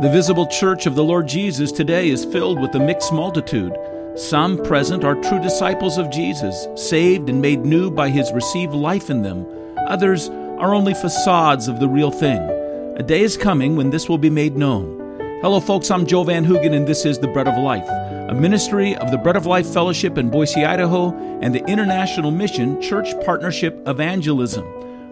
The visible church of the Lord Jesus today is filled with a mixed multitude. Some present are true disciples of Jesus, saved and made new by his received life in them. Others are only facades of the real thing. A day is coming when this will be made known. Hello, folks. I'm Joel Van Hoogen, and this is The Bread of Life, a ministry of the Bread of Life Fellowship in Boise, Idaho, and the International Mission Church Partnership Evangelism.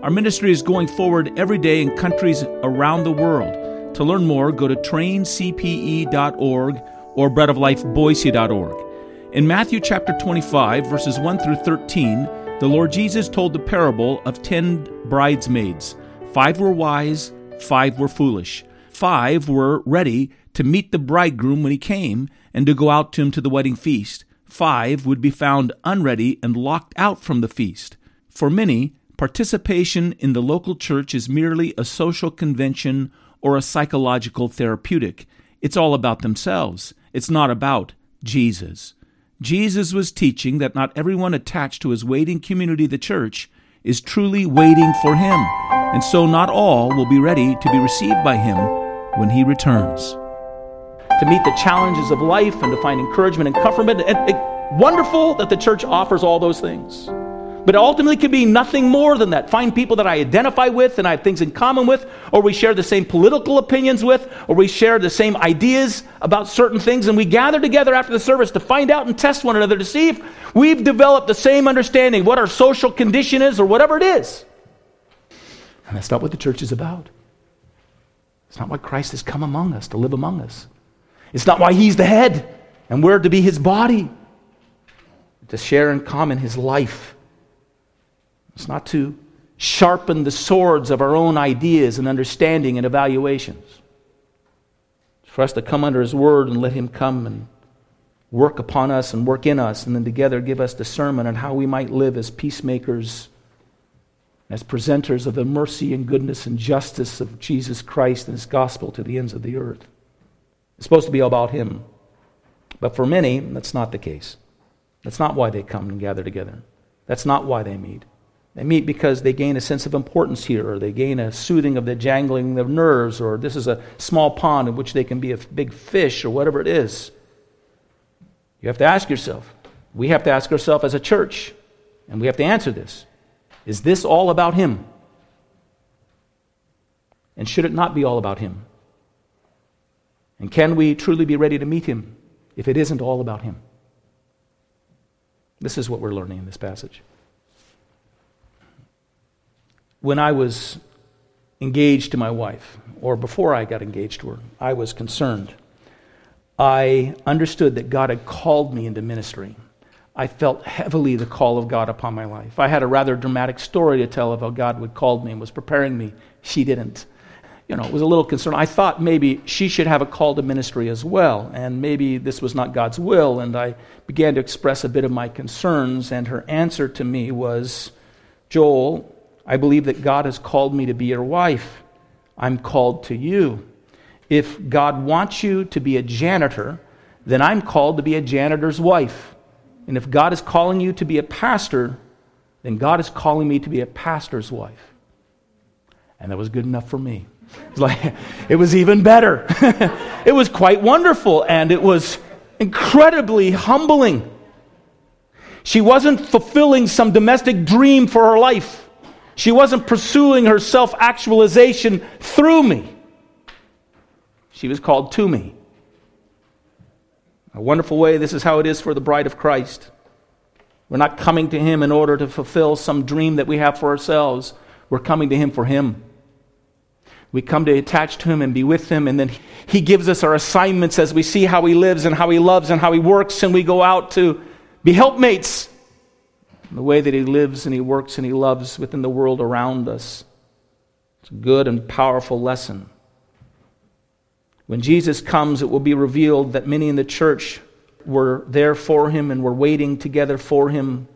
Our ministry is going forward every day in countries around the world. To learn more, go to traincpe.org or breadoflifeboise.org. In Matthew chapter 25, verses 1 through 13, the Lord Jesus told the parable of ten bridesmaids. Five were wise, five were foolish. Five were ready to meet the bridegroom when he came and to go out to him to the wedding feast. Five would be found unready and locked out from the feast. For many, participation in the local church is merely a social convention or a psychological therapeutic. It's all about themselves. It's not about Jesus. Jesus was teaching that not everyone attached to his waiting community, the church, is truly waiting for him, and so not all will be ready to be received by him when he returns. To meet the challenges of life and to find encouragement and comfort, and, and wonderful that the church offers all those things. But ultimately can be nothing more than that. Find people that I identify with and I have things in common with, or we share the same political opinions with, or we share the same ideas about certain things, and we gather together after the service to find out and test one another to see if we've developed the same understanding what our social condition is or whatever it is. And that's not what the church is about. It's not why Christ has come among us to live among us. It's not why he's the head and we're to be his body, to share in common his life it's not to sharpen the swords of our own ideas and understanding and evaluations. It's for us to come under His Word and let Him come and work upon us and work in us, and then together give us discernment on how we might live as peacemakers, as presenters of the mercy and goodness and justice of Jesus Christ and His gospel to the ends of the earth. It's supposed to be about Him. But for many, that's not the case. That's not why they come and gather together. That's not why they meet. They meet because they gain a sense of importance here, or they gain a soothing of the jangling of nerves, or this is a small pond in which they can be a big fish, or whatever it is. You have to ask yourself. We have to ask ourselves as a church, and we have to answer this Is this all about Him? And should it not be all about Him? And can we truly be ready to meet Him if it isn't all about Him? This is what we're learning in this passage when I was engaged to my wife, or before I got engaged to her, I was concerned. I understood that God had called me into ministry. I felt heavily the call of God upon my life. I had a rather dramatic story to tell of how God had called me and was preparing me. She didn't. You know, it was a little concerned. I thought maybe she should have a call to ministry as well, and maybe this was not God's will. And I began to express a bit of my concerns, and her answer to me was, Joel, I believe that God has called me to be your wife. I'm called to you. If God wants you to be a janitor, then I'm called to be a janitor's wife. And if God is calling you to be a pastor, then God is calling me to be a pastor's wife. And that was good enough for me. It was, like, it was even better. it was quite wonderful, and it was incredibly humbling. She wasn't fulfilling some domestic dream for her life. She wasn't pursuing her self actualization through me. She was called to me. A wonderful way, this is how it is for the bride of Christ. We're not coming to Him in order to fulfill some dream that we have for ourselves. We're coming to Him for Him. We come to attach to Him and be with Him, and then He gives us our assignments as we see how He lives and how He loves and how He works, and we go out to be helpmates the way that He lives and He works and He loves within the world around us. It's a good and powerful lesson. When Jesus comes, it will be revealed that many in the church were there for Him and were waiting together for Him,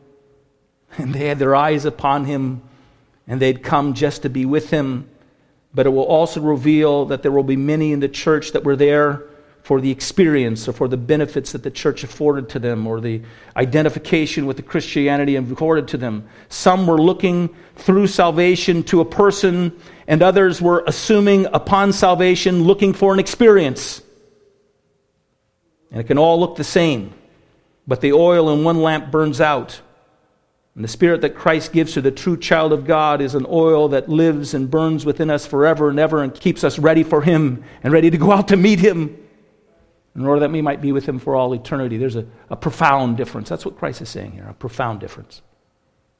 and they had their eyes upon Him, and they'd come just to be with Him. But it will also reveal that there will be many in the church that were there for the experience or for the benefits that the church afforded to them or the identification with the Christianity afforded to them. Some were looking through salvation to a person, and others were assuming upon salvation looking for an experience. And it can all look the same, but the oil in one lamp burns out. And the spirit that Christ gives to the true child of God is an oil that lives and burns within us forever and ever and keeps us ready for Him and ready to go out to meet Him in order that we might be with Him for all eternity. There's a, a profound difference. That's what Christ is saying here a profound difference.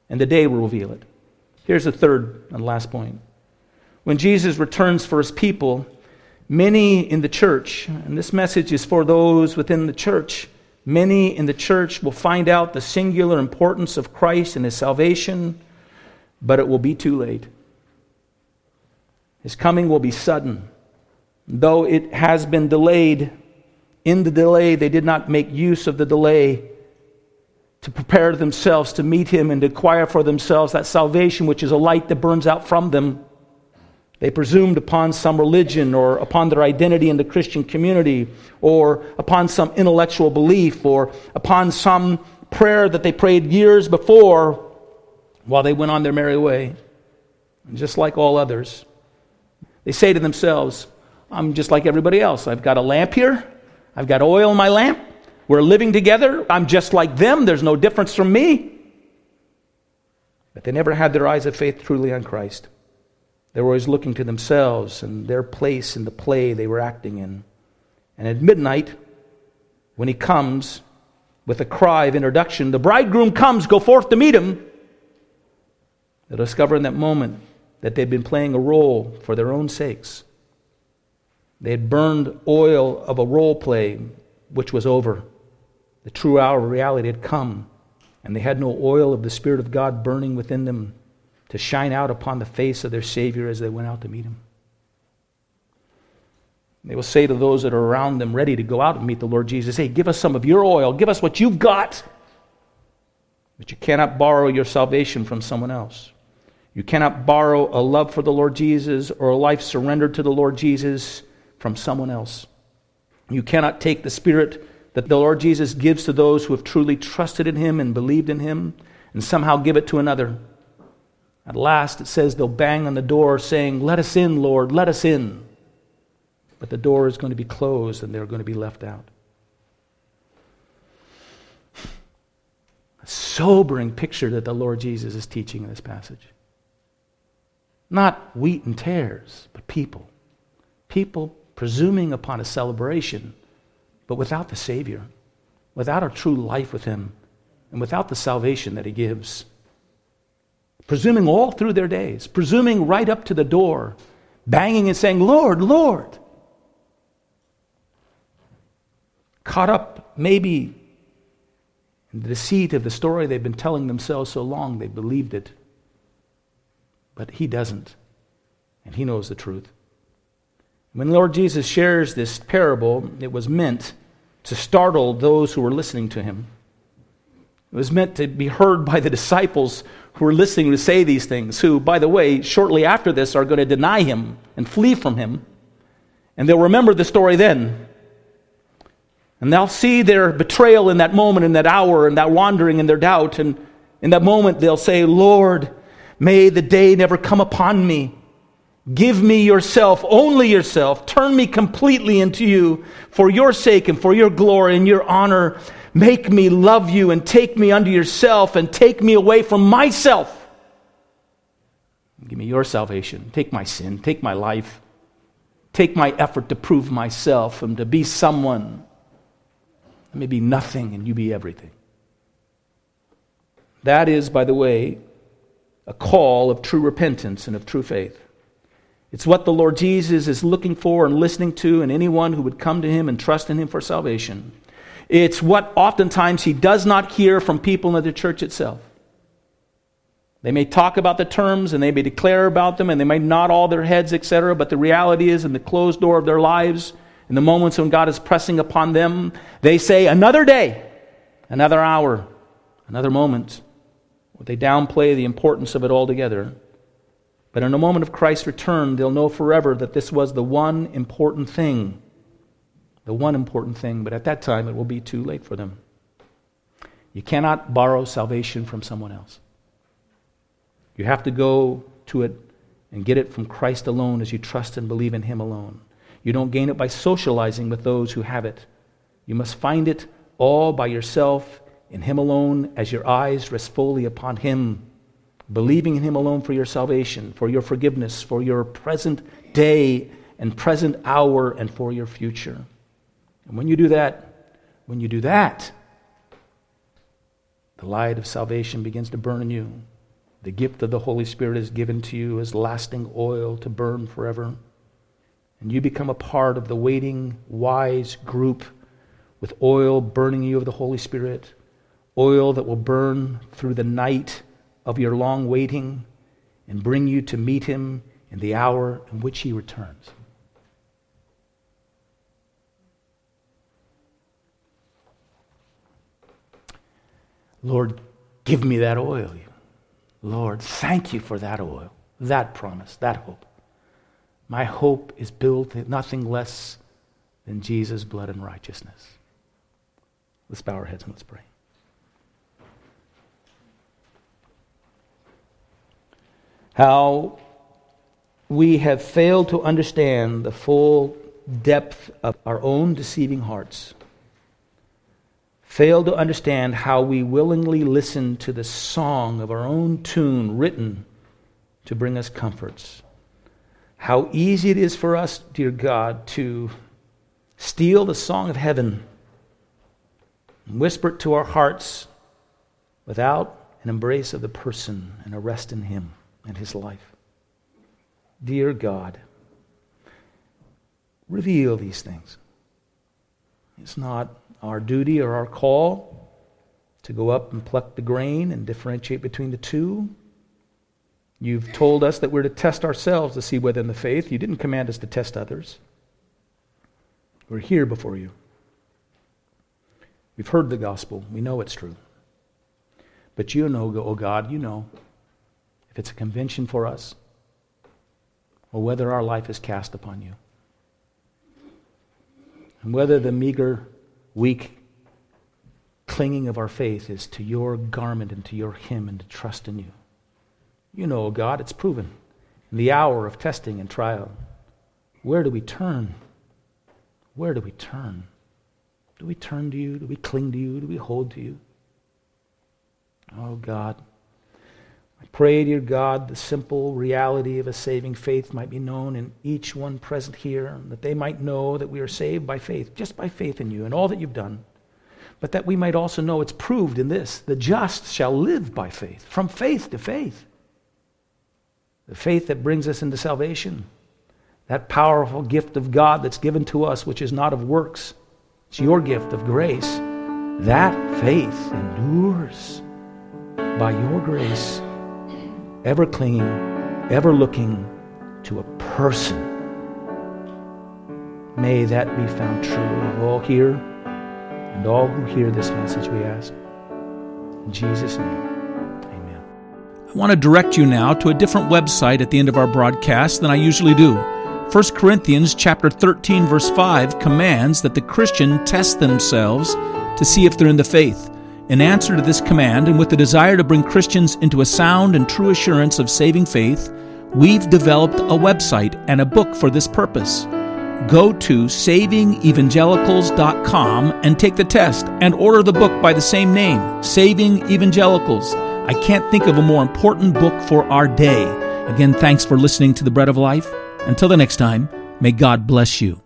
And the day will reveal it. Here's the third and last point. When Jesus returns for His people, many in the church, and this message is for those within the church, Many in the church will find out the singular importance of Christ and his salvation, but it will be too late. His coming will be sudden. Though it has been delayed, in the delay, they did not make use of the delay to prepare themselves to meet him and to acquire for themselves that salvation which is a light that burns out from them. They presumed upon some religion or upon their identity in the Christian community or upon some intellectual belief or upon some prayer that they prayed years before while they went on their merry way. And just like all others, they say to themselves, I'm just like everybody else. I've got a lamp here, I've got oil in my lamp. We're living together. I'm just like them. There's no difference from me. But they never had their eyes of faith truly on Christ. They were always looking to themselves and their place in the play they were acting in. And at midnight, when he comes with a cry of introduction, the bridegroom comes, go forth to meet him. They'll discover in that moment that they've been playing a role for their own sakes. They had burned oil of a role play which was over. The true hour of reality had come, and they had no oil of the Spirit of God burning within them to shine out upon the face of their Savior as they went out to meet him. They will say to those that are around them, ready to go out and meet the Lord Jesus, Hey, give us some of your oil. Give us what you've got. But you cannot borrow your salvation from someone else. You cannot borrow a love for the Lord Jesus or a life surrendered to the Lord Jesus from someone else. You cannot take the Spirit that the Lord Jesus gives to those who have truly trusted in Him and believed in Him and somehow give it to another. At last, it says they'll bang on the door saying, Let us in, Lord, let us in. But the door is going to be closed and they're going to be left out. A sobering picture that the Lord Jesus is teaching in this passage. Not wheat and tares, but people. People presuming upon a celebration, but without the Savior, without a true life with Him, and without the salvation that He gives presuming all through their days, presuming right up to the door, banging and saying, Lord, Lord. Caught up maybe in the deceit of the story they've been telling themselves so long, they believed it. But he doesn't, and he knows the truth. When Lord Jesus shares this parable, it was meant to startle those who were listening to him. It was meant to be heard by the disciples who were listening to say these things, who, by the way, shortly after this are going to deny him and flee from him. And they'll remember the story then. And they'll see their betrayal in that moment, in that hour, in that wandering, in their doubt. And in that moment, they'll say, Lord, may the day never come upon me. Give me yourself, only yourself. Turn me completely into you for your sake and for your glory and your honor. Make me love you and take me unto yourself and take me away from myself. Give me your salvation. Take my sin. Take my life. Take my effort to prove myself and to be someone. Let me be nothing and you be everything. That is, by the way, a call of true repentance and of true faith. It's what the Lord Jesus is looking for and listening to in anyone who would come to him and trust in him for salvation. It's what oftentimes he does not hear from people in the church itself. They may talk about the terms and they may declare about them and they may nod all their heads, etc., but the reality is, in the closed door of their lives, in the moments when God is pressing upon them, they say, Another day, another hour, another moment. Or they downplay the importance of it altogether. But in a moment of Christ's return, they'll know forever that this was the one important thing the one important thing, but at that time it will be too late for them. You cannot borrow salvation from someone else. You have to go to it and get it from Christ alone as you trust and believe in Him alone. You don't gain it by socializing with those who have it. You must find it all by yourself in Him alone as your eyes rest fully upon Him, believing in Him alone for your salvation, for your forgiveness, for your present day and present hour, and for your future. And when you do that, when you do that, the light of salvation begins to burn in you. The gift of the Holy Spirit is given to you as lasting oil to burn forever. And you become a part of the waiting, wise group with oil burning you of the Holy Spirit, oil that will burn through the night of your long waiting and bring you to meet Him in the hour in which He returns. Lord, give me that oil. Lord, thank you for that oil, that promise, that hope. My hope is built in nothing less than Jesus' blood and righteousness. Let's bow our heads and let's pray. How we have failed to understand the full depth of our own deceiving hearts fail to understand how we willingly listen to the song of our own tune written to bring us comforts. How easy it is for us, dear God, to steal the song of heaven and whisper it to our hearts without an embrace of the person and a rest in Him and His life. Dear God, reveal these things. It's not our duty or our call to go up and pluck the grain and differentiate between the two. You've told us that we're to test ourselves to see whether in the faith. You didn't command us to test others. We're here before you. We've heard the gospel. We know it's true. But you know, oh God, you know if it's a convention for us or whether our life is cast upon you. And whether the meager weak clinging of our faith is to your garment and to your hymn and to trust in you. You know, God, it's proven in the hour of testing and trial. Where do we turn? Where do we turn? Do we turn to you? Do we cling to you? Do we hold to you? Oh, God. I pray, dear God, the simple reality of a saving faith might be known in each one present here, that they might know that we are saved by faith, just by faith in you and all that you've done. But that we might also know it's proved in this the just shall live by faith, from faith to faith. The faith that brings us into salvation, that powerful gift of God that's given to us, which is not of works, it's your gift of grace. That faith endures by your grace ever clinging, ever looking to a person. May that be found true of all here and all who hear this message, we ask. In Jesus' name, amen. I want to direct you now to a different website at the end of our broadcast than I usually do. 1 Corinthians chapter 13 verse 5 commands that the Christian test themselves to see if they're in the faith. In answer to this command, and with the desire to bring Christians into a sound and true assurance of saving faith, we've developed a website and a book for this purpose. Go to savingevangelicals.com and take the test and order the book by the same name, Saving Evangelicals. I can't think of a more important book for our day. Again, thanks for listening to the Bread of Life. Until the next time, may God bless you.